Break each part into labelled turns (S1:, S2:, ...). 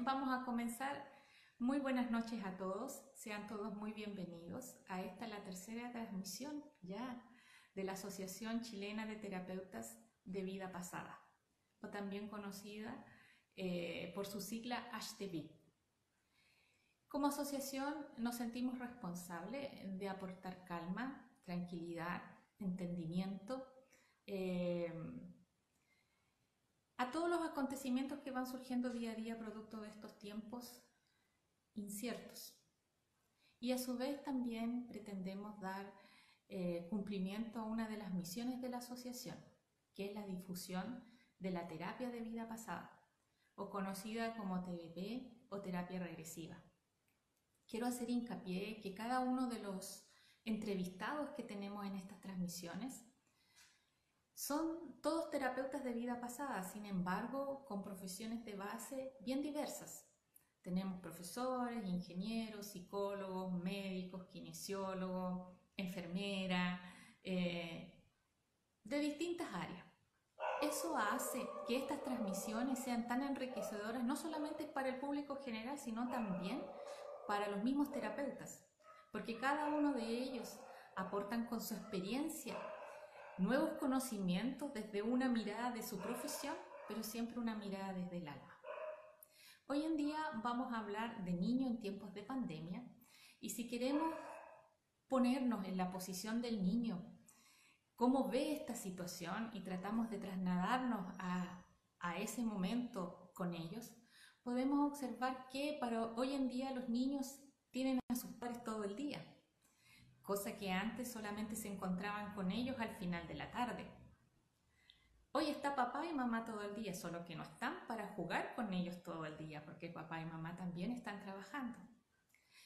S1: Vamos a comenzar. Muy buenas noches a todos. Sean todos muy bienvenidos a esta, la tercera transmisión ya de la Asociación Chilena de Terapeutas de Vida Pasada, o también conocida eh, por su sigla HTV. Como asociación nos sentimos responsables de aportar calma, tranquilidad, entendimiento, eh, a todos los acontecimientos que van surgiendo día a día producto de estos tiempos inciertos. Y a su vez también pretendemos dar eh, cumplimiento a una de las misiones de la asociación, que es la difusión de la terapia de vida pasada, o conocida como TBP o terapia regresiva. Quiero hacer hincapié que cada uno de los entrevistados que tenemos en estas transmisiones son todos terapeutas de vida pasada, sin embargo, con profesiones de base bien diversas. Tenemos profesores, ingenieros, psicólogos, médicos, kinesiólogos, enfermeras, eh, de distintas áreas. Eso hace que estas transmisiones sean tan enriquecedoras no solamente para el público general, sino también para los mismos terapeutas, porque cada uno de ellos aportan con su experiencia nuevos conocimientos desde una mirada de su profesión, pero siempre una mirada desde el alma. Hoy en día vamos a hablar de niño en tiempos de pandemia y si queremos ponernos en la posición del niño, cómo ve esta situación y tratamos de trasladarnos a, a ese momento con ellos, podemos observar que para hoy en día los niños tienen a sus padres todo el día cosa que antes solamente se encontraban con ellos al final de la tarde. Hoy está papá y mamá todo el día, solo que no están para jugar con ellos todo el día, porque papá y mamá también están trabajando.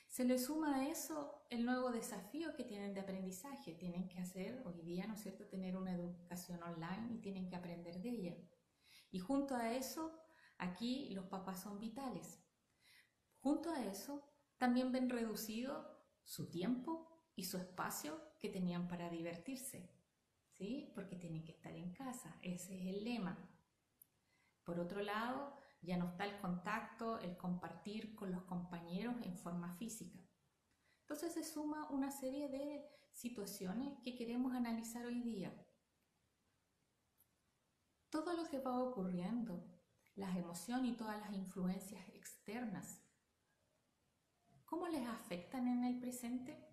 S1: Se le suma a eso el nuevo desafío que tienen de aprendizaje. Tienen que hacer hoy día, ¿no es cierto?, tener una educación online y tienen que aprender de ella. Y junto a eso, aquí los papás son vitales. Junto a eso, también ven reducido su tiempo y su espacio que tenían para divertirse, ¿sí? Porque tienen que estar en casa, ese es el lema. Por otro lado, ya no está el contacto, el compartir con los compañeros en forma física. Entonces se suma una serie de situaciones que queremos analizar hoy día. Todo lo que va ocurriendo, las emociones y todas las influencias externas, ¿cómo les afectan en el presente?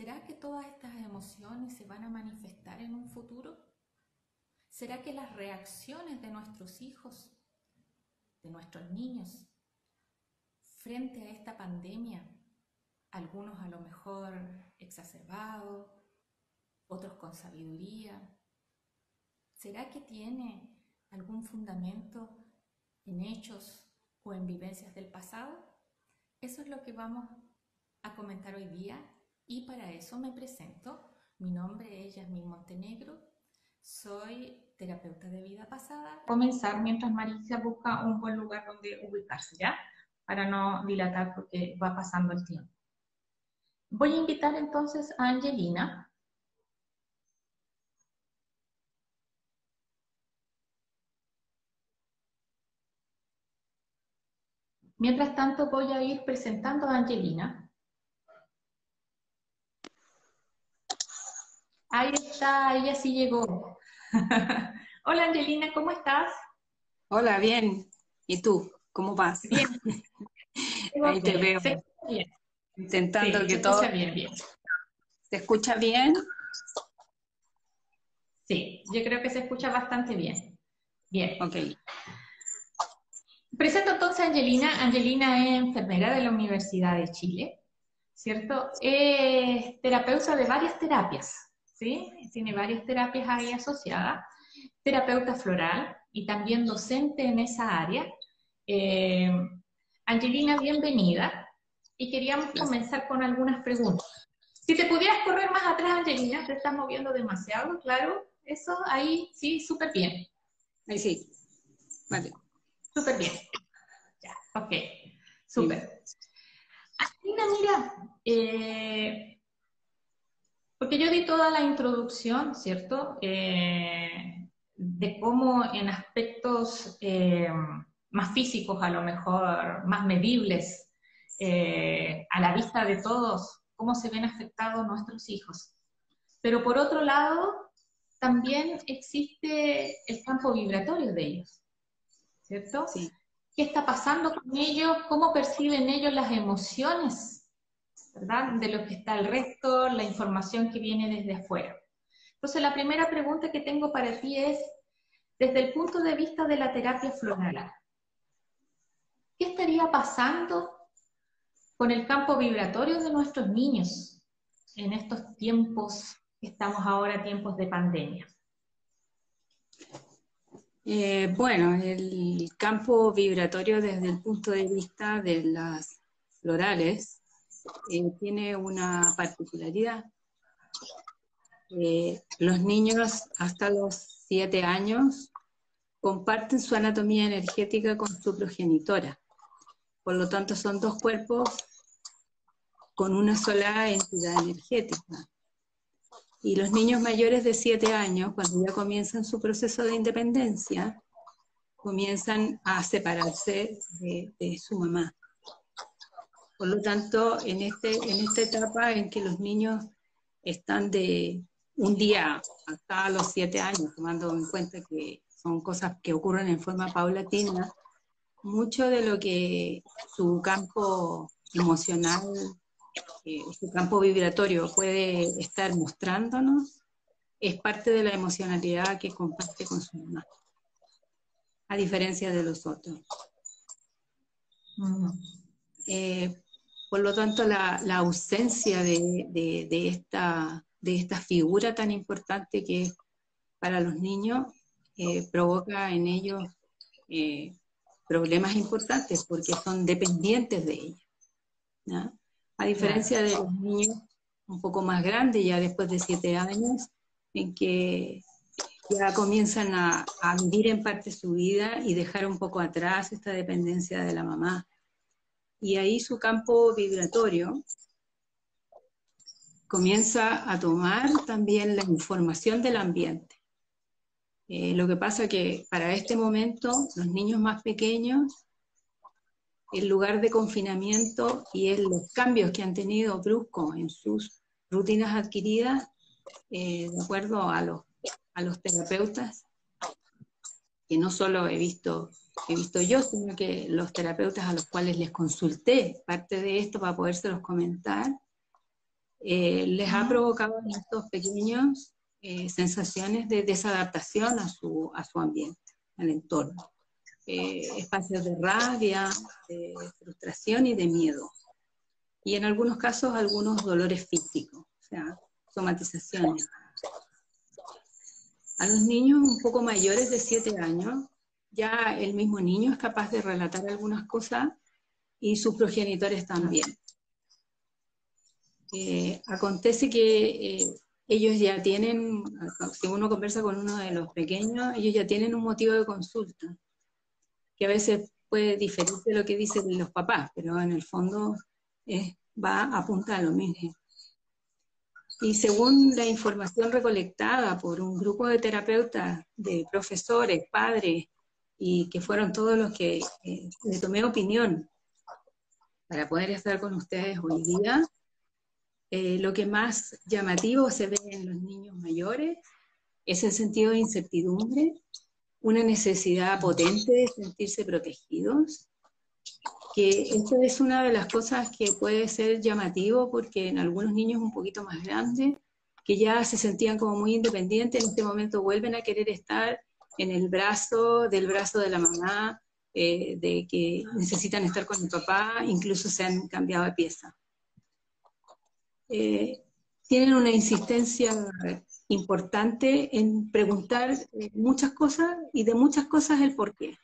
S1: ¿Será que todas estas emociones se van a manifestar en un futuro? ¿Será que las reacciones de nuestros hijos, de nuestros niños, frente a esta pandemia, algunos a lo mejor exacerbados, otros con sabiduría, ¿será que tiene algún fundamento en hechos o en vivencias del pasado? Eso es lo que vamos a comentar hoy día y para eso me presento. Mi nombre es Yasmín Montenegro, soy terapeuta de vida pasada. Comenzar mientras Marisa busca un buen lugar donde ubicarse, ¿ya? Para no dilatar porque va pasando el tiempo. Voy a invitar entonces a Angelina. Mientras tanto voy a ir presentando a Angelina. Ahí está, ella sí llegó. Hola Angelina, ¿cómo estás?
S2: Hola, bien. ¿Y tú? ¿Cómo vas?
S1: Bien.
S2: Ahí te veo.
S1: Bien.
S2: Intentando
S1: Sí,
S2: que
S1: se
S2: todo.
S1: escucha bien, bien.
S2: ¿Se escucha bien?
S1: Sí, yo creo que se escucha bastante bien. Bien.
S2: Ok.
S1: Presento entonces a Angelina. Angelina es enfermera de la Universidad de Chile, ¿cierto? Es terapeuta de varias terapias, ¿sí? Tiene varias terapias ahí asociadas. Terapeuta floral y también docente en esa área. Eh, Angelina, bienvenida. Y queríamos
S2: Gracias.
S1: comenzar con algunas preguntas. Si te pudieras correr más atrás, Angelina, te estás moviendo demasiado, claro. Eso ahí sí, súper bien.
S2: Ahí sí. Vale.
S1: Súper bien. Ya, ok. Súper. Angelina, mira, eh, porque yo di toda la introducción, ¿cierto? Eh, de cómo en aspectos eh,
S3: más físicos a lo mejor, más medibles, eh, a la vista de todos, cómo se ven afectados nuestros hijos. Pero por otro lado, también existe el campo vibratorio de ellos, ¿cierto?
S2: Sí.
S3: ¿Qué está pasando con ellos? ¿Cómo perciben ellos las emociones? De lo que está el resto, la información que viene desde afuera. Entonces, la primera pregunta que tengo para ti es, desde el punto de vista de la terapia floral, ¿qué estaría pasando con el campo vibratorio de nuestros niños en estos tiempos que estamos ahora, tiempos de pandemia?
S2: Eh, bueno, el campo vibratorio desde el punto de vista de las florales eh, tiene una particularidad. Eh, los niños hasta los siete años comparten su anatomía energética con su progenitora. Por lo tanto, son dos cuerpos con una sola entidad energética. Y los niños mayores de 7 años, cuando ya comienzan su proceso de independencia, comienzan a separarse de, su mamá. Por lo tanto, en, este, en esta etapa en que los niños están de un día hasta los 7 años, tomando en cuenta que son cosas que ocurren en forma paulatina, mucho de lo que su campo emocional que su campo vibratorio puede estar mostrándonos es parte de la emocionalidad que comparte con su mamá, a diferencia de los otros. Eh, por lo tanto, la, ausencia de, esta, figura tan importante que es para los niños eh, provoca en ellos eh, problemas importantes porque son dependientes de ella. A diferencia de los niños un poco más grandes, ya después de siete años, en que ya comienzan a, vivir en parte su vida y dejar un poco atrás esta dependencia de la mamá. Y ahí su campo vibratorio comienza a tomar también la información del ambiente. Eh, lo que pasa que para este momento los niños más pequeños el lugar de confinamiento y en los cambios que han tenido bruscos en sus rutinas adquiridas, eh, de acuerdo a los, a los terapeutas, que no solo he visto, he visto yo, sino que los terapeutas a los cuales les consulté parte de esto para podérselos comentar, eh, les ha provocado en estos pequeños eh, sensaciones de desadaptación a su, a su ambiente, al entorno. Eh, espacios de rabia, de frustración y de miedo. Y en algunos casos algunos dolores físicos, o sea, somatizaciones. A los niños un poco mayores de 7 años, ya el mismo niño es capaz de relatar algunas cosas y sus progenitores también. Eh, acontece que eh, ellos ya tienen, si uno conversa con uno de los pequeños, ellos ya tienen un motivo de consulta que a veces puede diferir de lo que dicen los papás, pero en el fondo va a apuntar a lo mismo. Y según la información recolectada por un grupo de terapeutas, de profesores, padres, y que fueron todos los que eh, le tomé opinión para poder estar con ustedes hoy día, eh, lo que más llamativo se ve en los niños mayores es el sentido de incertidumbre una necesidad potente de sentirse protegidos, que esto es una de las cosas que puede ser llamativo porque en algunos niños un poquito más grandes, que ya se sentían como muy independientes, en este momento vuelven a querer estar en el brazo del brazo de la mamá, eh, de que necesitan estar con el papá, incluso se han cambiado de pieza. Eh, tienen una insistencia importante en preguntar eh, muchas cosas y de muchas cosas el por qué.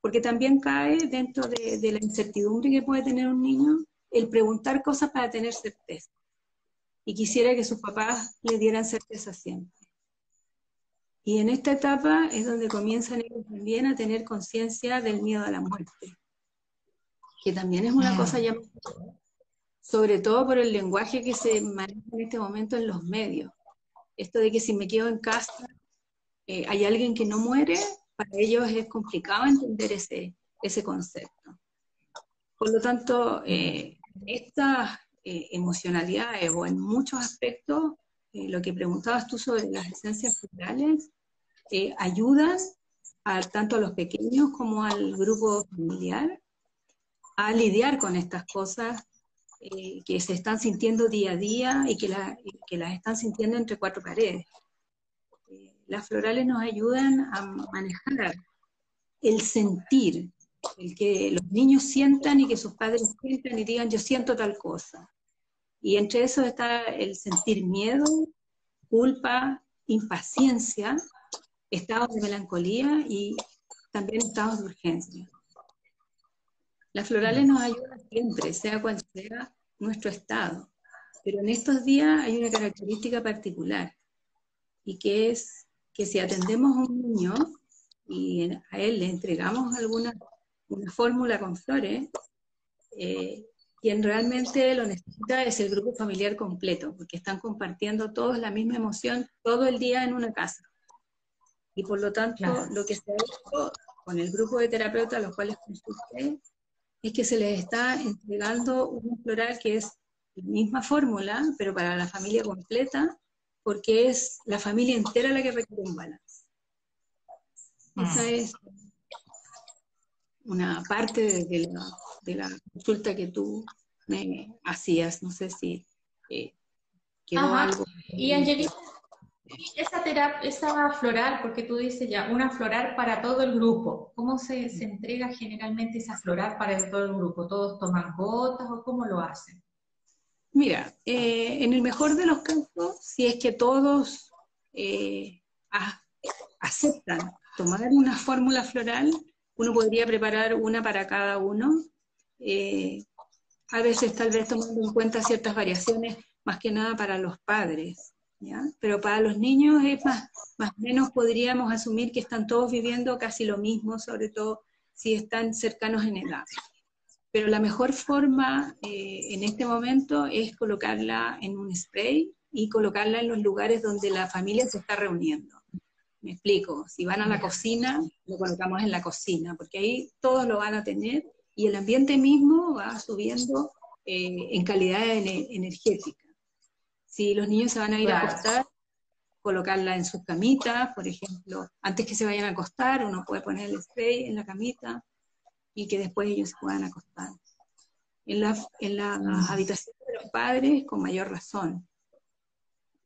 S2: Porque también cae dentro de, la incertidumbre que puede tener un niño el preguntar cosas para tener certeza. Y quisiera que sus papás le dieran certeza siempre. Y en esta etapa es donde comienzan ellos también a tener conciencia del miedo a la muerte, que también es una cosa ya sobre todo por el lenguaje que se maneja en este momento en los medios esto de que si me quedo en casa, eh, hay alguien que no muere, para ellos es complicado entender ese, ese concepto. Por lo tanto, eh, estas eh, emocionalidades o en muchos aspectos, eh, lo que preguntabas tú sobre las esencias florales, ayudan a, tanto a los pequeños como al grupo familiar a lidiar con estas cosas que se están sintiendo día a día y que, que las están sintiendo entre cuatro paredes las florales nos ayudan a manejar el sentir, el que los niños sientan y que sus padres sientan y digan yo siento tal cosa. Y entre eso está el sentir miedo, culpa, impaciencia, estados de melancolía y también estados de urgencia. Las florales nos ayudan siempre, sea cual sea nuestro estado, pero en estos días hay una característica particular y que es que si atendemos a un niño y a él le entregamos alguna una fórmula con flores, eh, quien realmente lo necesita es el grupo familiar completo, porque están compartiendo todos la misma emoción todo el día en una casa. Y por lo tanto, lo que se ha hecho con el grupo de terapeutas a los cuales consulté es que se les está entregando un floral que es la misma fórmula, pero para la familia completa, porque es la familia entera la que requiere un balance. Mm. Esa es una parte de la, consulta que tú me hacías. No sé si eh,
S1: quedó algo. Y Angelina, esa terapia, esa floral, porque tú dices ya, una floral para todo el grupo. ¿Cómo se, se entrega generalmente esa floral para todo el grupo? ¿Todos toman gotas o cómo lo hacen?
S2: Mira, eh, en el mejor de los casos, si es que todos eh, aceptan tomar una fórmula floral, uno podría preparar una para cada uno. Eh, a veces tal vez tomando en cuenta ciertas variaciones, más que nada para los padres. Pero para los niños es más, más o menos podríamos asumir que están todos viviendo casi lo mismo, sobre todo si están cercanos en edad pero la mejor forma eh, en este momento es colocarla en un spray y colocarla en los lugares donde la familia se está reuniendo. Me explico, si van a la cocina, lo colocamos en la cocina, porque ahí todos lo van a tener y el ambiente mismo va subiendo eh, en calidad energética. Si los niños se van a ir a acostar, colocarla en sus camitas, por ejemplo, antes que se vayan a acostar, uno puede poner el spray en la camita, y que después ellos se puedan acostar. En la, en la mm. habitación de los padres, con mayor razón,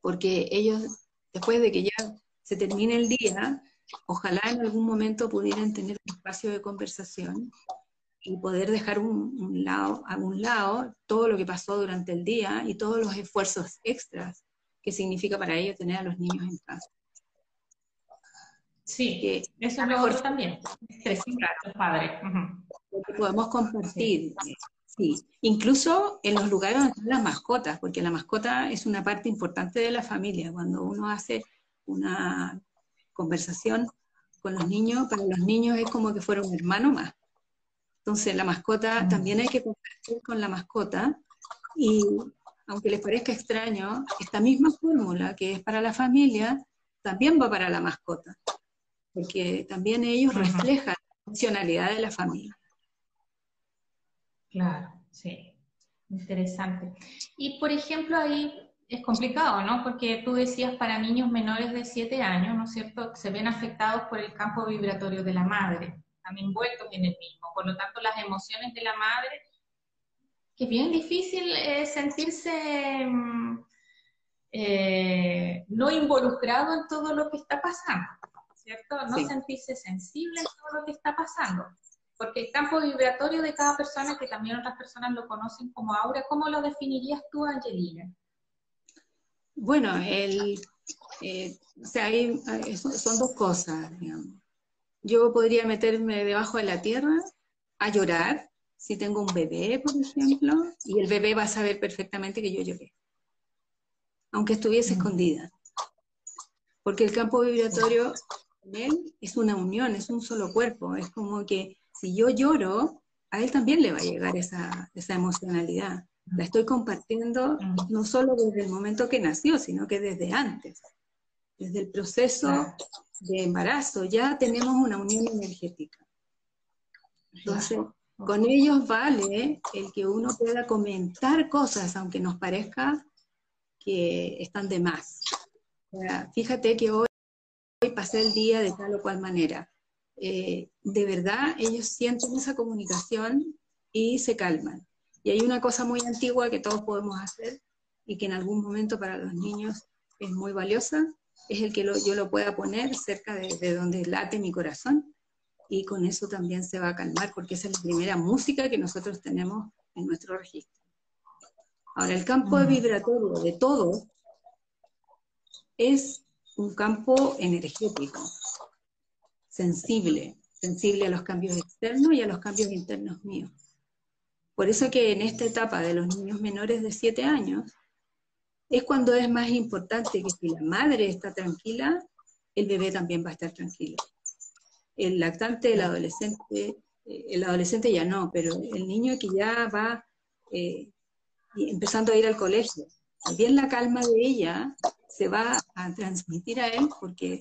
S2: porque ellos, después de que ya se termine el día, ojalá en algún momento pudieran tener un espacio de conversación y poder dejar un, lado, a un lado todo lo que pasó durante el día y todos los esfuerzos extras que significa para ellos tener a los niños en casa.
S1: Sí, eso es mejor también. Padre.
S2: podemos compartir. Sí. incluso en los lugares donde están las mascotas, porque la mascota es una parte importante de la familia. Cuando uno hace una conversación con los niños, para los niños es como que fuera un hermano más. Entonces, la mascota mm. también hay que compartir con la mascota y, aunque les parezca extraño, esta misma fórmula que es para la familia, también va para la mascota porque también ellos reflejan la funcionalidad de la familia.
S1: Claro, sí, interesante. Y por ejemplo, ahí es complicado, ¿no? Porque tú decías para niños menores de 7 años, ¿no es cierto?, se ven afectados por el campo vibratorio de la madre, están envueltos en el mismo. Por lo tanto, las emociones de la madre, que es bien difícil eh, sentirse mm, eh, no involucrado en todo lo que está pasando. ¿cierto? No sentirse sensible en todo lo que está pasando. Porque el campo vibratorio de cada persona, que también otras personas lo conocen como aura, ¿cómo lo definirías tú, Angelina?
S2: Bueno, el, eh, o sea, son dos cosas, digamos. Yo podría meterme debajo de la tierra a llorar, si tengo un bebé, por ejemplo, y el bebé va a saber perfectamente que yo lloré, aunque estuviese mm. escondida. Porque el campo vibratorio él es una unión, es un solo cuerpo. Es como que si yo lloro, a él también le va a llegar esa, emocionalidad. La estoy compartiendo no solo desde el momento que nació, sino que desde antes. desde el proceso de embarazo, ya tenemos una unión energética. Entonces, con ellos vale el que uno pueda comentar cosas, aunque nos parezca que están de más. fíjate que hoy, pasé el día de tal o cual manera. Eh, de verdad, ellos sienten esa comunicación y se calman. Y hay una cosa muy antigua que todos podemos hacer y que en algún momento para los niños es muy valiosa, es el que yo lo pueda poner cerca de, donde late mi corazón y con eso también se va a calmar porque esa es la primera música que nosotros tenemos en nuestro registro. Ahora, el campo mm. vibratorio de todo es un campo energético, sensible, sensible a los cambios externos y a los cambios internos míos. Por eso que en esta etapa de los niños menores de 7 años, es cuando es más importante que si la madre está tranquila, el bebé también va a estar tranquilo. El lactante, el adolescente, eh, el adolescente ya no, pero el niño que ya va eh, empezando a ir al colegio, también la calma de ella se va a transmitir a él porque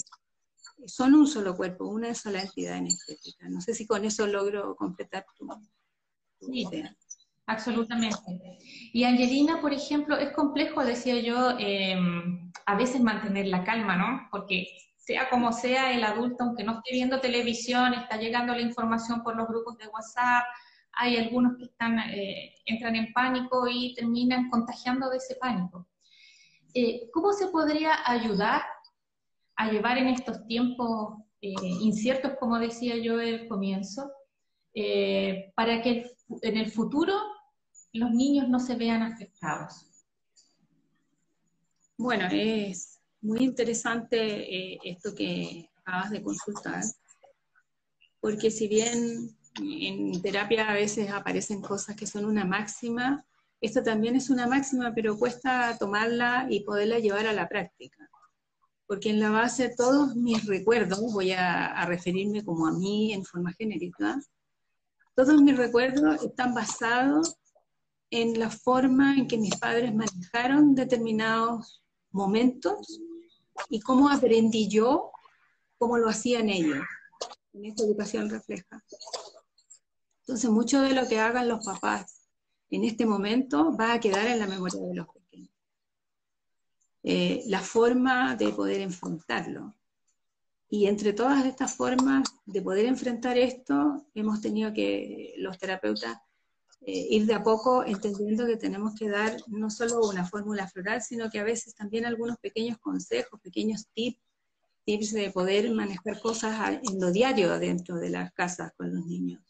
S2: son un solo cuerpo, una sola entidad energética. No sé si con eso logro completar tu, idea.
S3: Absolutamente. Y Angelina, por ejemplo, es complejo, decía yo, em, a veces mantener la calma, ¿no? Porque sea como sea, el adulto, aunque no esté viendo televisión, está llegando la información por los grupos de WhatsApp, hay algunos que están, eh, entran en pánico y terminan contagiando de ese pánico. Eh, ¿Cómo se podría ayudar a llevar en estos tiempos eh, inciertos, como decía yo al comienzo, para que en el futuro los niños no se vean afectados?
S2: Bueno, es muy interesante eh, esto que acabas de consultar, porque si bien en terapia a veces aparecen cosas que son una máxima, esto también es una máxima, pero cuesta tomarla y poderla llevar a la práctica. Porque en la base todos mis recuerdos, voy a, referirme como a mí en forma genérica, todos mis recuerdos están basados en la forma en que mis padres manejaron determinados momentos y cómo aprendí yo cómo lo hacían ellos. En esta educación refleja. Entonces, mucho de lo que hagan los papás en este momento va a quedar en la memoria de los. Eh, la forma de poder enfrentarlo. Y entre todas estas formas de poder enfrentar esto, hemos tenido que los terapeutas eh, ir de a poco entendiendo que tenemos que dar no solo una fórmula floral, sino que a veces también algunos pequeños consejos, pequeños tips, tips de poder manejar cosas en lo diario dentro de las casas con los niños.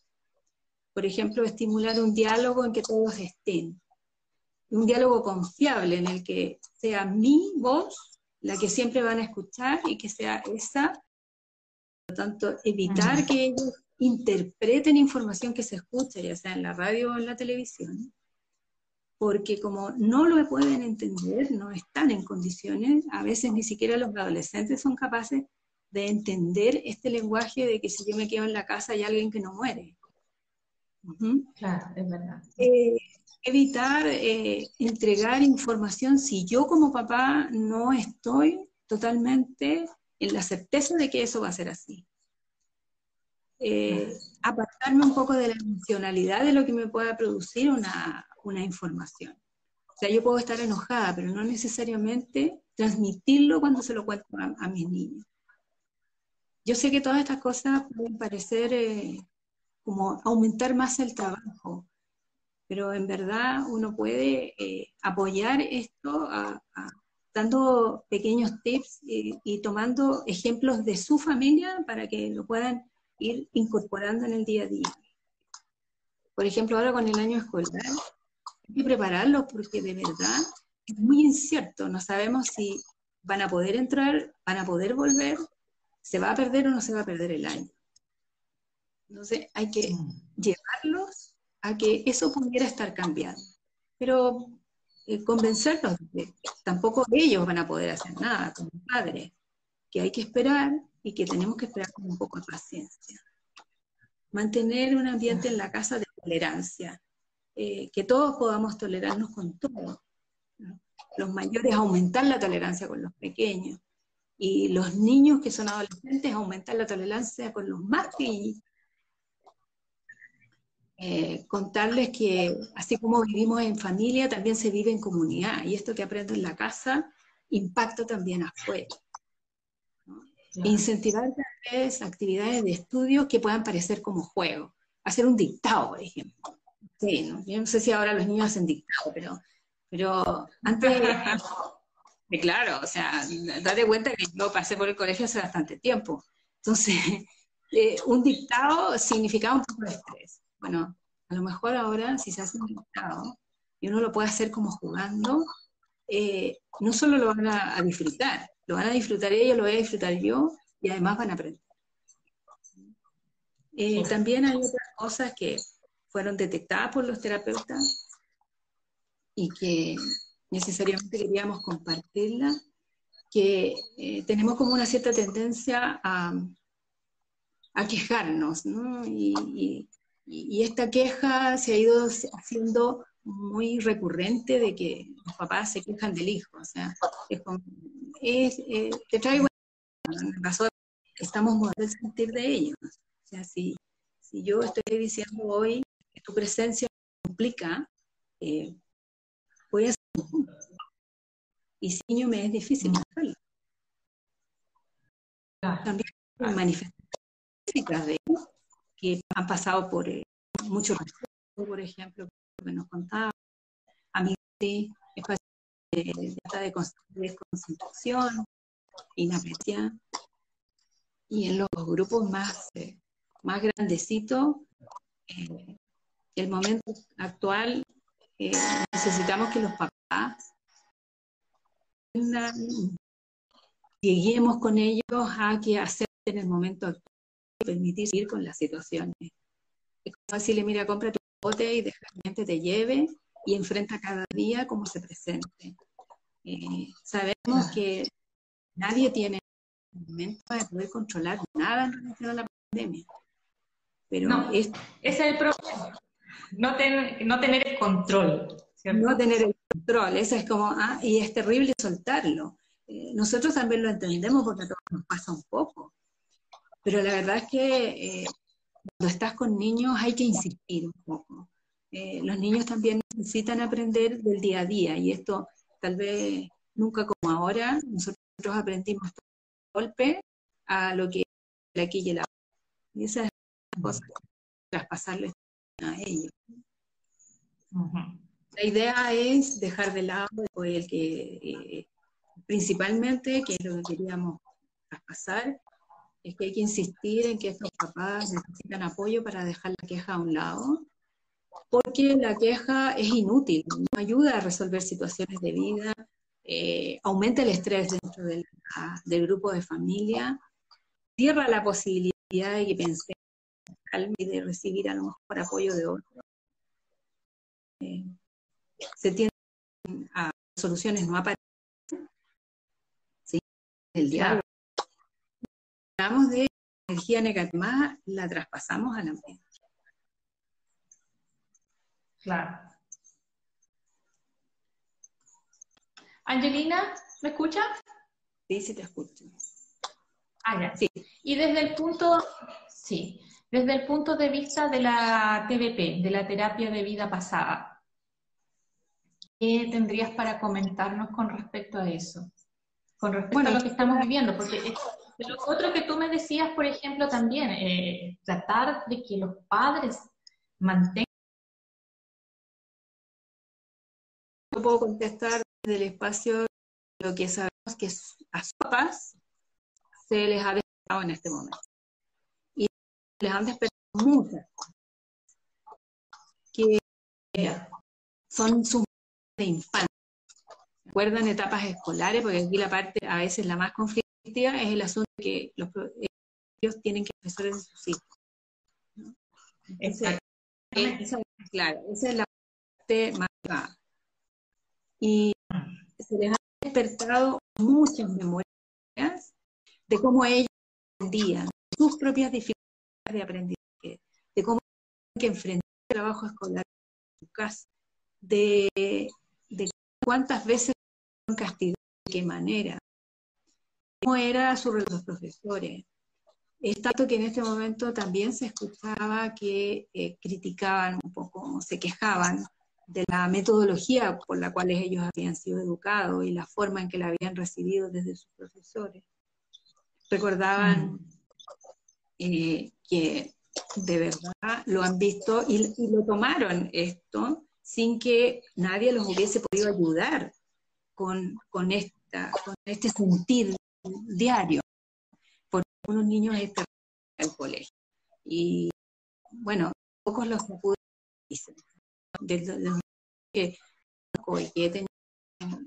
S2: Por ejemplo, estimular un diálogo en que todos estén. Un diálogo confiable en el que sea mi voz la que siempre van a escuchar y que sea esa. Por lo tanto, evitar que ellos interpreten información que se escucha, ya sea en la radio o en la televisión, porque como no lo pueden entender, no están en condiciones, a veces ni siquiera los adolescentes son capaces de entender este lenguaje de que si yo me quedo en la casa hay alguien que no muere.
S3: Claro, es verdad.
S2: Eh, evitar eh, entregar información si yo como papá no estoy totalmente en la certeza de que eso va a ser así. Eh, apartarme un poco de la emocionalidad de lo que me pueda producir una, información. O sea, yo puedo estar enojada, pero no necesariamente transmitirlo cuando se lo cuento a, mis niños. Yo sé que todas estas cosas pueden parecer eh, como aumentar más el trabajo, pero en verdad uno puede eh, apoyar esto dando pequeños tips y, tomando ejemplos de su familia para que lo puedan ir incorporando en el día a día. Por ejemplo, ahora con el año escolar, hay que prepararlos porque de verdad es muy incierto, no sabemos si van a poder entrar, van a poder volver, se va a perder o no se va a perder el año. Entonces hay que mm. llevarlos a que eso pudiera estar cambiando. Pero eh, convencerlos de que tampoco ellos van a poder hacer nada como padres, que hay que esperar y que tenemos que esperar con un poco de paciencia. Mantener un ambiente en la casa de tolerancia, eh, que todos podamos tolerarnos con todo. Los mayores aumentar la tolerancia con los pequeños Y los niños que son adolescentes aumentan la tolerancia con los más pequeños. Eh, contarles que así como vivimos en familia, también se vive en comunidad. Y esto que aprendo en la casa impacta también afuera. Incentivar tal actividades de estudio que puedan parecer como juego. Hacer un dictado, por ejemplo. Sí, ¿no? Yo no sé si ahora los niños hacen dictado, pero, pero antes claro, o sea, date cuenta que yo pasé por el colegio hace bastante tiempo. Entonces, eh, un dictado significaba un poco de estrés. Bueno, a lo mejor ahora, si se hace un y uno lo puede hacer como jugando, eh, no solo lo van a, disfrutar, lo van a disfrutar ellos, lo voy a disfrutar yo y además van a aprender. Eh, también hay otras cosas que fueron detectadas por los terapeutas y que necesariamente queríamos compartirla, que eh, tenemos como una cierta tendencia a, quejarnos, ¿no? Y, esta queja se ha ido haciendo muy recurrente de que los papás se quejan del hijo, o sea, es como, eh, te traigo, estamos moviendo el sentir de ellos, o sea, si, si yo estoy diciendo hoy que tu presencia implica, eh, voy a y sin niño me es difícil mostrarlo. También hay manifestaciones de ellos que han pasado por eh, muchos por ejemplo, que nos contaba, a mí es de, de desconcentración, inaprecia, y en los grupos más, eh, más grandecitos, eh, el momento actual, eh, necesitamos que los papás lleguemos con ellos a que acepten el momento actual permitir seguir con las situaciones. Es como mira, compra tu bote y deja que la gente te lleve y enfrenta cada día como se presente. Eh, sabemos que nadie tiene el momento de poder controlar nada en relación a la pandemia. Pero
S1: no, ese es el problema. No, no tener el control.
S2: No tener el control, eso es como, ah, y es terrible soltarlo. Eh, nosotros también lo entendemos porque a todos nos pasa un poco, pero la verdad es que eh, cuando estás con niños hay que insistir un poco. Eh, los niños también necesitan aprender del día a día y esto tal vez nunca como ahora, nosotros aprendimos de golpe a lo que aquí y la y esa es la cosa, traspasarles a ellos. La idea es dejar de lado el que, eh, principalmente, que es lo que queríamos traspasar, es que hay que insistir en que estos papás necesitan apoyo para dejar la queja a un lado, porque la queja es inútil, no ayuda a resolver situaciones de vida, eh, aumenta el estrés dentro del, grupo de familia, cierra la posibilidad de que pensemos y de recibir a lo mejor apoyo de otros. Eh, se tienden a soluciones no aparecen, ¿sí? el diálogo. Hablamos de energía negativa, la traspasamos a la mente.
S1: Claro. Angelina, ¿me escuchas?
S2: Sí, sí te escucho.
S1: Ah, ya. Sí. Y desde el punto, sí, desde el punto de vista de la TVP, de la terapia de vida pasada, ¿Qué tendrías para comentarnos con respecto a eso? Con respecto a lo que estamos viviendo, porque lo otro que tú me decías, por ejemplo, también, eh, tratar de que los padres mantengan...
S2: No puedo contestar desde el espacio lo que sabemos que a sus papás se les ha despertado en este momento. Y les han despertado muchas que son sus de infancia. ¿Recuerdan etapas escolares? Porque aquí la parte, a veces la más conflictiva, es el asunto de que los ellos tienen que profesores de sus hijos. Esa, claro, esa es la parte más baja. Y se les ha despertado muchas memorias de cómo ellos aprendían, sus propias dificultades de aprendizaje, de cómo tienen que enfrentar el trabajo escolar en su casa, de de cuántas veces fueron castigados, de qué manera. Cómo era su relación los profesores. Es tanto que en este momento también se escuchaba que eh, criticaban un poco, se quejaban de la metodología por la cual ellos habían sido educados y la forma en que la habían recibido desde sus profesores. Recordaban mm. eh, que de verdad lo han visto y, lo tomaron esto sin que nadie los hubiese podido ayudar con, con, esta, con este sentir diario. Por unos niños es el colegio. Y bueno, pocos los pude de, los que, he tenido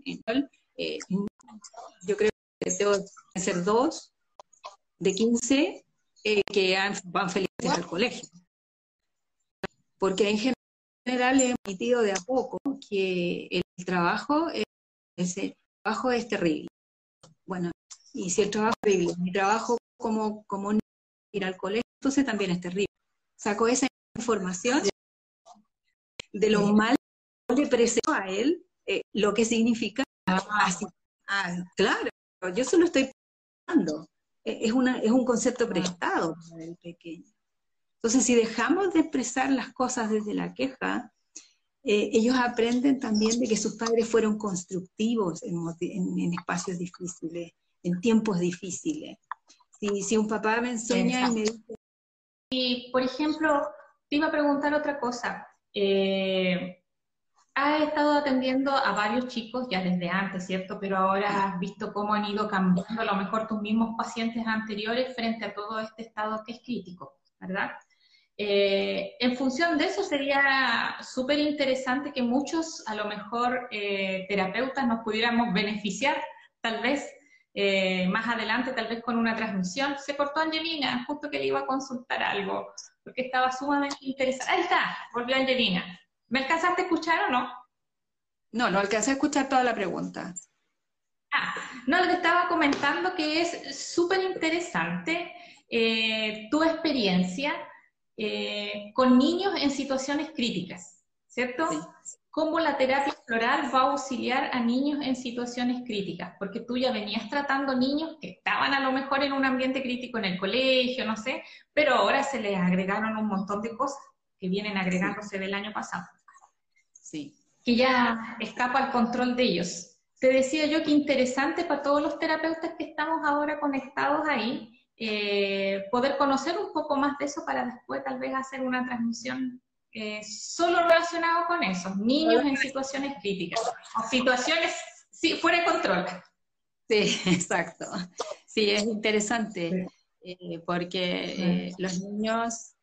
S2: en, eh, yo creo que debo ser dos de 15 eh, que van felices al colegio. Porque en general he emitido de a poco que el trabajo, ese trabajo es terrible. Y si el trabajo es terrible, mi trabajo como, como ir al colegio, entonces también es terrible. Saco esa información de lo mal que le presento a él eh, lo que significa así. Ah, claro, yo solo estoy pensando. E, es, una, es un concepto prestado para el pequeño. Entonces, si dejamos de expresar las cosas desde la queja, eh, ellos aprenden también de que sus padres fueron constructivos en, en, espacios difíciles, en tiempos difíciles. Si, si un papá me enseña y me dice...
S1: Y, por ejemplo, te iba a preguntar otra cosa. Eh, has estado atendiendo a varios chicos ya desde antes, ¿cierto? Pero ahora has visto cómo han ido cambiando a lo mejor tus mismos pacientes anteriores frente a todo este estado que es crítico, ¿verdad? Eh, en función de eso sería súper interesante que muchos, a lo mejor, eh, terapeutas nos pudiéramos beneficiar, tal vez eh, más adelante, tal vez con una transmisión. Se cortó Angelina, justo que le iba a consultar algo porque estaba sumamente interesada. Ahí está, volvió Angelina. ¿Me alcanzaste a escuchar o no?
S2: No, no alcancé a escuchar toda la pregunta.
S1: Ah, no, le estaba comentando que es súper interesante eh, tu experiencia eh, con niños en situaciones críticas, ¿cierto? Sí cómo la terapia floral va a auxiliar a niños en situaciones críticas, porque tú ya venías tratando niños que estaban a lo mejor en un ambiente crítico en el colegio, no sé, pero ahora se les agregaron un montón de cosas que vienen agregándose del año pasado. Sí. Que ya escapa al control de ellos. Te decía yo que interesante para todos los terapeutas que estamos ahora conectados ahí, eh, poder conocer un poco más de eso para después tal vez hacer una transmisión eh, solo relacionado con eso, niños en situaciones críticas, situaciones sí, fuera de control.
S2: Sí, exacto. Sí, es interesante eh, porque eh, los niños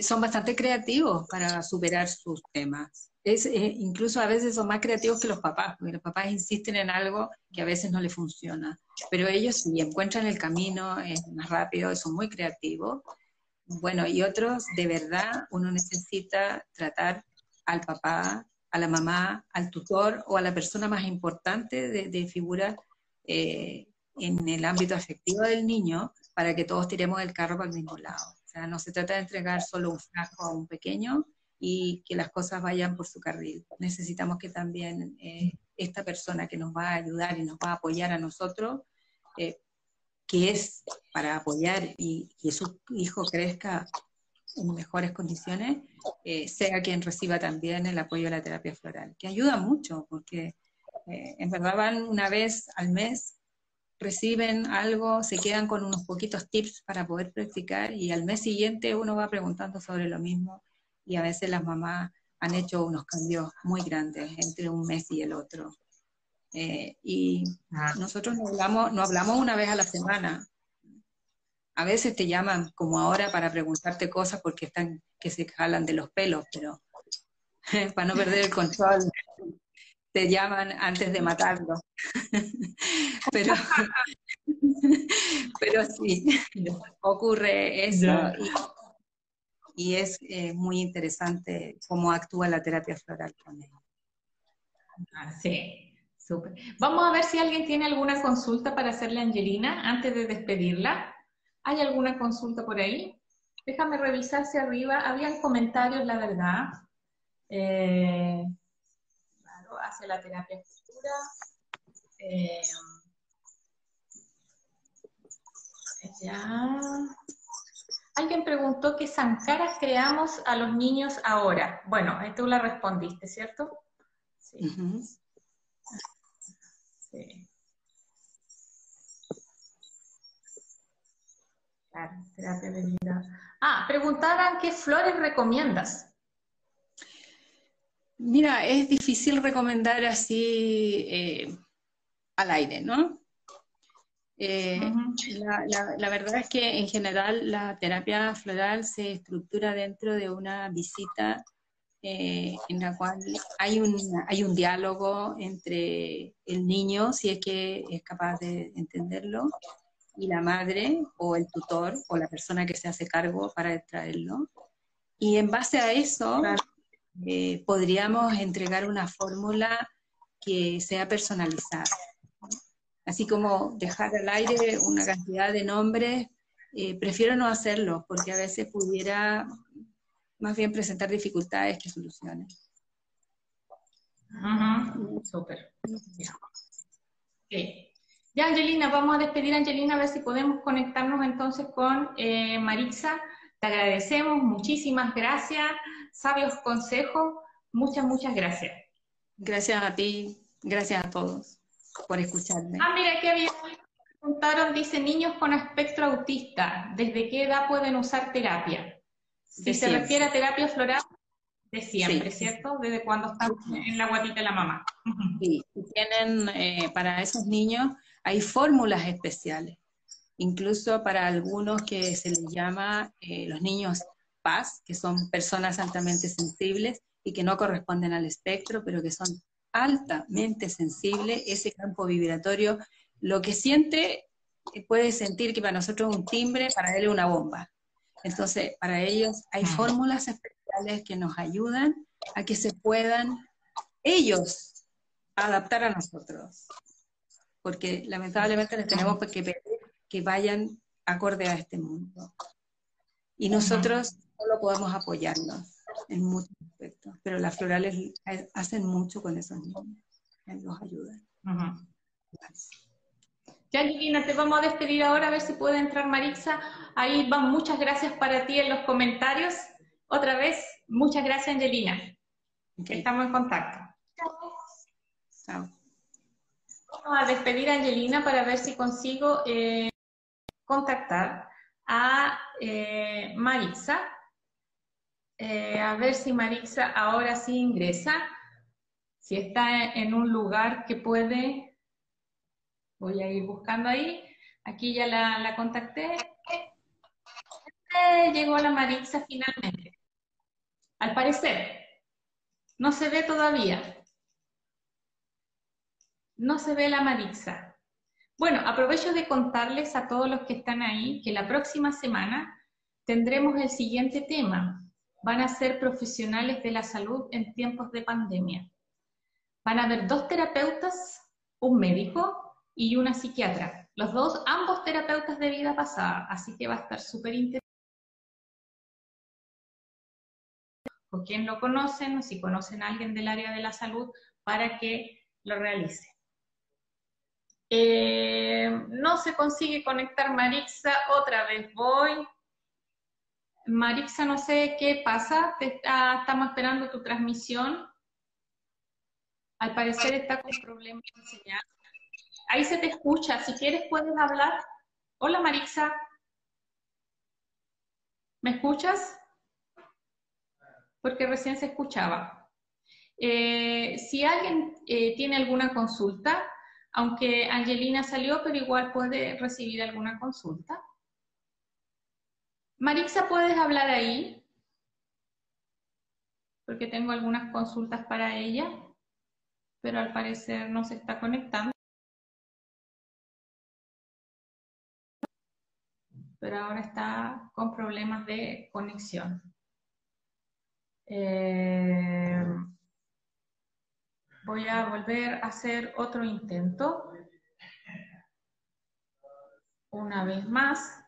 S2: son bastante creativos para superar sus temas. Es, incluso a veces son más creativos que los papás, porque los papás insisten en algo que a veces no les funciona. Pero ellos sí encuentran el camino, es más rápido, son muy creativos bueno, y otros, de verdad, uno necesita tratar al papá, a la mamá, al tutor o a la persona más importante de, figura eh, en el ámbito afectivo del niño para que todos tiremos el carro para el mismo lado. O sea, no se trata de entregar solo un frasco a un pequeño y que las cosas vayan por su carril. Necesitamos que también eh, esta persona que nos va a ayudar y nos va a apoyar a nosotros eh, que es para apoyar y que su hijo crezca en mejores condiciones, eh, sea quien reciba también el apoyo de la terapia floral, que ayuda mucho, porque eh, en verdad van una vez al mes, reciben algo, se quedan con unos poquitos tips para poder practicar y al mes siguiente uno va preguntando sobre lo mismo y a veces las mamás han hecho unos cambios muy grandes entre un mes y el otro. Eh, y ah. nosotros no hablamos, no hablamos una vez a la semana. A veces te llaman como ahora para preguntarte cosas porque están que se jalan de los pelos, pero para no perder el control te llaman antes de matarlo. pero, pero sí, ocurre eso. Y, es eh, muy interesante cómo actúa la terapia floral con él.
S1: Ah, sí, Vamos a ver si alguien tiene alguna consulta para hacerle a Angelina antes de despedirla. ¿Hay alguna consulta por ahí? Déjame revisar si arriba habían comentarios, la verdad. Eh, claro, hace la terapia futura. Eh, Ya. Alguien preguntó qué zancaras creamos a los niños ahora. Bueno, tú la respondiste, ¿cierto? Sí. Sí. Claro, terapia de vida. Ah, preguntaban qué flores recomiendas.
S2: Mira, es difícil recomendar así eh, al aire, ¿no? Eh, la, verdad es que en general la terapia floral se estructura dentro de una visita eh, en la cual hay un, hay un diálogo entre el niño, si es que es capaz de entenderlo, y la madre o el tutor o la persona que se hace cargo para extraerlo. Y en base a eso eh, podríamos entregar una fórmula que sea personalizada. Así como dejar al aire una cantidad de nombres, eh, prefiero no hacerlo porque a veces pudiera más bien presentar dificultades que soluciones.
S1: Súper. Ya, Angelina, vamos a despedir a Angelina a ver si podemos conectarnos entonces con eh, Maritza. Te agradecemos, muchísimas gracias, sabios consejos, muchas, muchas gracias.
S2: Gracias a ti, gracias a todos por escucharme.
S1: Ah, mira, que había preguntaron, dice, niños con espectro autista, ¿desde qué edad pueden usar terapia? Si se refiere a terapia floral, de siempre, ¿cierto? Desde cuando están en la guatita de la mamá.
S2: Sí, tienen, eh, para esos niños, hay fórmulas especiales, incluso para algunos que se les llama eh, los niños paz, que son personas altamente sensibles y que no corresponden al espectro, pero que son altamente sensibles, ese campo vibratorio, lo que siente eh, puede sentir que para nosotros es un timbre, para él es una bomba. Entonces, para ellos hay fórmulas especiales que nos ayudan a que se puedan ellos adaptar a nosotros. Porque lamentablemente les tenemos que pedir que vayan acorde a este mundo. Y nosotros solo podemos apoyarnos en muchos aspectos, pero las florales hacen mucho con esos niños, los ayudan.
S1: Ya, Angelina, te vamos a despedir ahora, a ver si puede entrar Marixa. Ahí van muchas gracias para ti en los comentarios. Otra vez, muchas gracias, Angelina. Estamos en contacto. Chao. Chao a despedir a Angelina para ver si consigo eh, contactar a eh, Marixa. Eh, a ver si Marixa ahora sí ingresa. Si está en un lugar que puede, voy a ir buscando ahí. Aquí ya la, contacté. llegó la Marixa finalmente. Al parecer, no se ve todavía. No se ve la Marixa. Bueno, aprovecho de contarles a todos los que están ahí que la próxima semana tendremos el siguiente tema. Van a ser profesionales de la salud en tiempos de pandemia. Van a haber dos terapeutas, un médico y una psiquiatra. Los dos, ambos terapeutas de vida pasada. Así que va a estar súper interesante. Con quien lo conocen o si conocen a alguien del área de la salud para que lo realice. Eh, no se consigue conectar Marixa, otra vez voy. Marixa, no sé qué pasa, estamos esperando tu transmisión. Al parecer está con problemas de señal. Ahí se te escucha, si quieres puedes hablar. Hola Marixa. ¿Me escuchas? Porque recién se escuchaba. Eh, si alguien eh, tiene alguna consulta, aunque Angelina salió, pero igual puede recibir alguna consulta. Marixa, ¿puedes hablar ahí? Porque tengo algunas consultas para ella, pero al parecer no se está conectando. Pero ahora está con problemas de conexión. Eh, Voy a volver a hacer otro intento. Una vez más.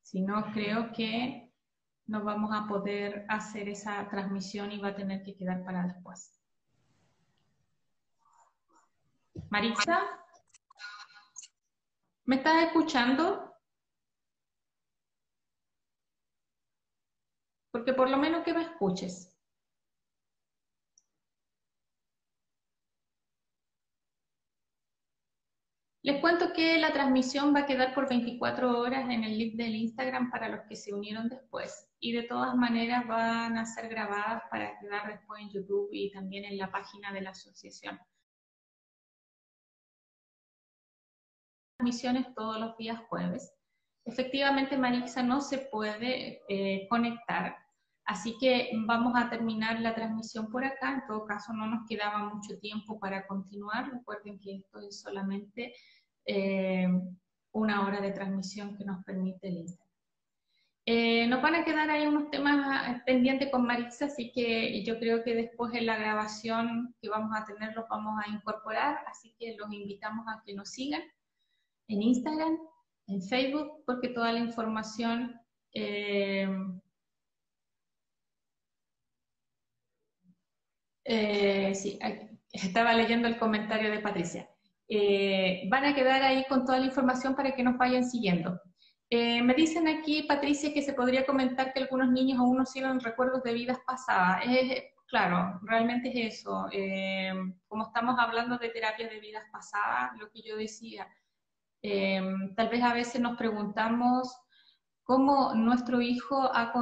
S1: Si no, creo que no vamos a poder hacer esa transmisión y va a tener que quedar para después. Marisa, ¿me estás escuchando? Porque por lo menos que me escuches. Les cuento que la transmisión va a quedar por 24 horas en el link del Instagram para los que se unieron después. Y de todas maneras van a ser grabadas para quedar después en YouTube y también en la página de la asociación. Transmisiones todos los días jueves. Efectivamente, Marisa no se puede eh, conectar, así que vamos a terminar la transmisión por acá. En todo caso, no nos quedaba mucho tiempo para continuar. Recuerden que esto es solamente eh, una hora de transmisión que nos permite el Instagram. Eh, nos van a quedar ahí unos temas pendientes con Marisa, así que yo creo que después en la grabación que vamos a tener los vamos a incorporar, así que los invitamos a que nos sigan en Instagram, en Facebook, porque toda la información eh, sí, estaba leyendo el comentario de Patricia. Eh, van a quedar ahí con toda la información para que nos vayan siguiendo. Eh, me dicen aquí, Patricia, que se podría comentar que algunos niños aún no sirven recuerdos de vidas pasadas. claro, realmente es eso. Eh, como estamos hablando de terapias de vidas pasadas, lo que yo decía, tal vez a veces nos preguntamos cómo nuestro hijo ha,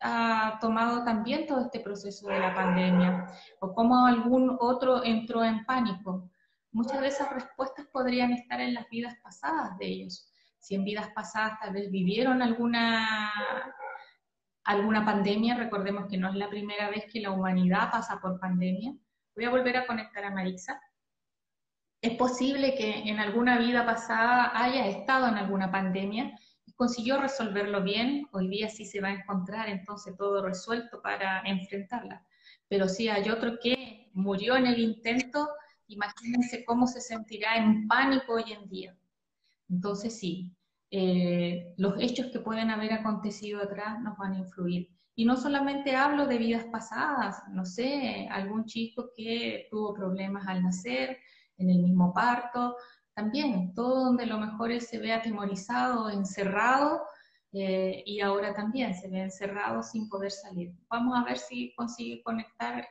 S1: ha, tomado también todo este proceso de la pandemia, o cómo algún otro entró en pánico muchas de esas respuestas podrían estar en las vidas pasadas de ellos. Si en vidas pasadas tal vez vivieron alguna, alguna pandemia, recordemos que no es la primera vez que la humanidad pasa por pandemia. Voy a volver a conectar a Marisa. Es posible que en alguna vida pasada haya estado en alguna pandemia y consiguió resolverlo bien, hoy día sí se va a encontrar entonces todo resuelto para enfrentarla. Pero si hay otro que murió en el intento, imagínense cómo se sentirá en pánico hoy en día. Entonces sí, eh, los hechos que pueden haber acontecido atrás nos van a influir. Y no solamente hablo de vidas pasadas, no sé, algún chico que tuvo problemas al nacer, en el mismo parto, también, todo donde lo mejor él se ve atemorizado, encerrado, eh, y ahora también se ve encerrado sin poder salir. Vamos a ver si consigue conectar.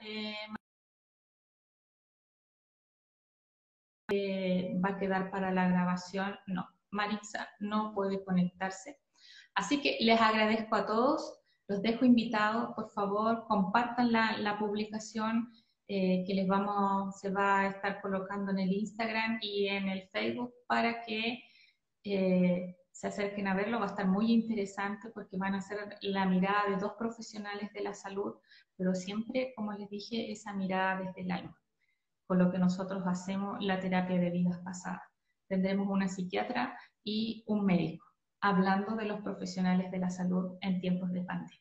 S1: Eh, va a quedar para la grabación. No, Marisa no puede conectarse. Así que les agradezco a todos, los dejo invitados, por favor, compartan la, publicación eh, que les vamos, se va a estar colocando en el Instagram y en el Facebook para que eh, se acerquen a verlo. Va a estar muy interesante porque van a ser la mirada de dos profesionales de la salud, pero siempre, como les dije, esa mirada desde el alma con lo que nosotros hacemos la terapia de vidas pasadas. Tendremos una psiquiatra y un médico hablando de los profesionales de la salud en tiempos de pandemia.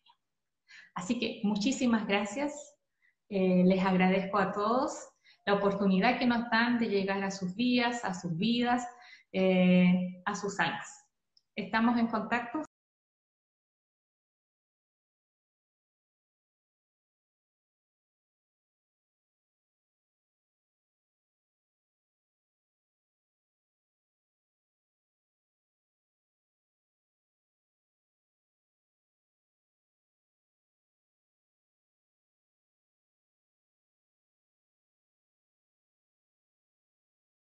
S1: Así que muchísimas gracias. Eh, les agradezco a todos la oportunidad que nos dan de llegar a sus vías, a sus vidas, eh, a sus almas. Estamos en contacto.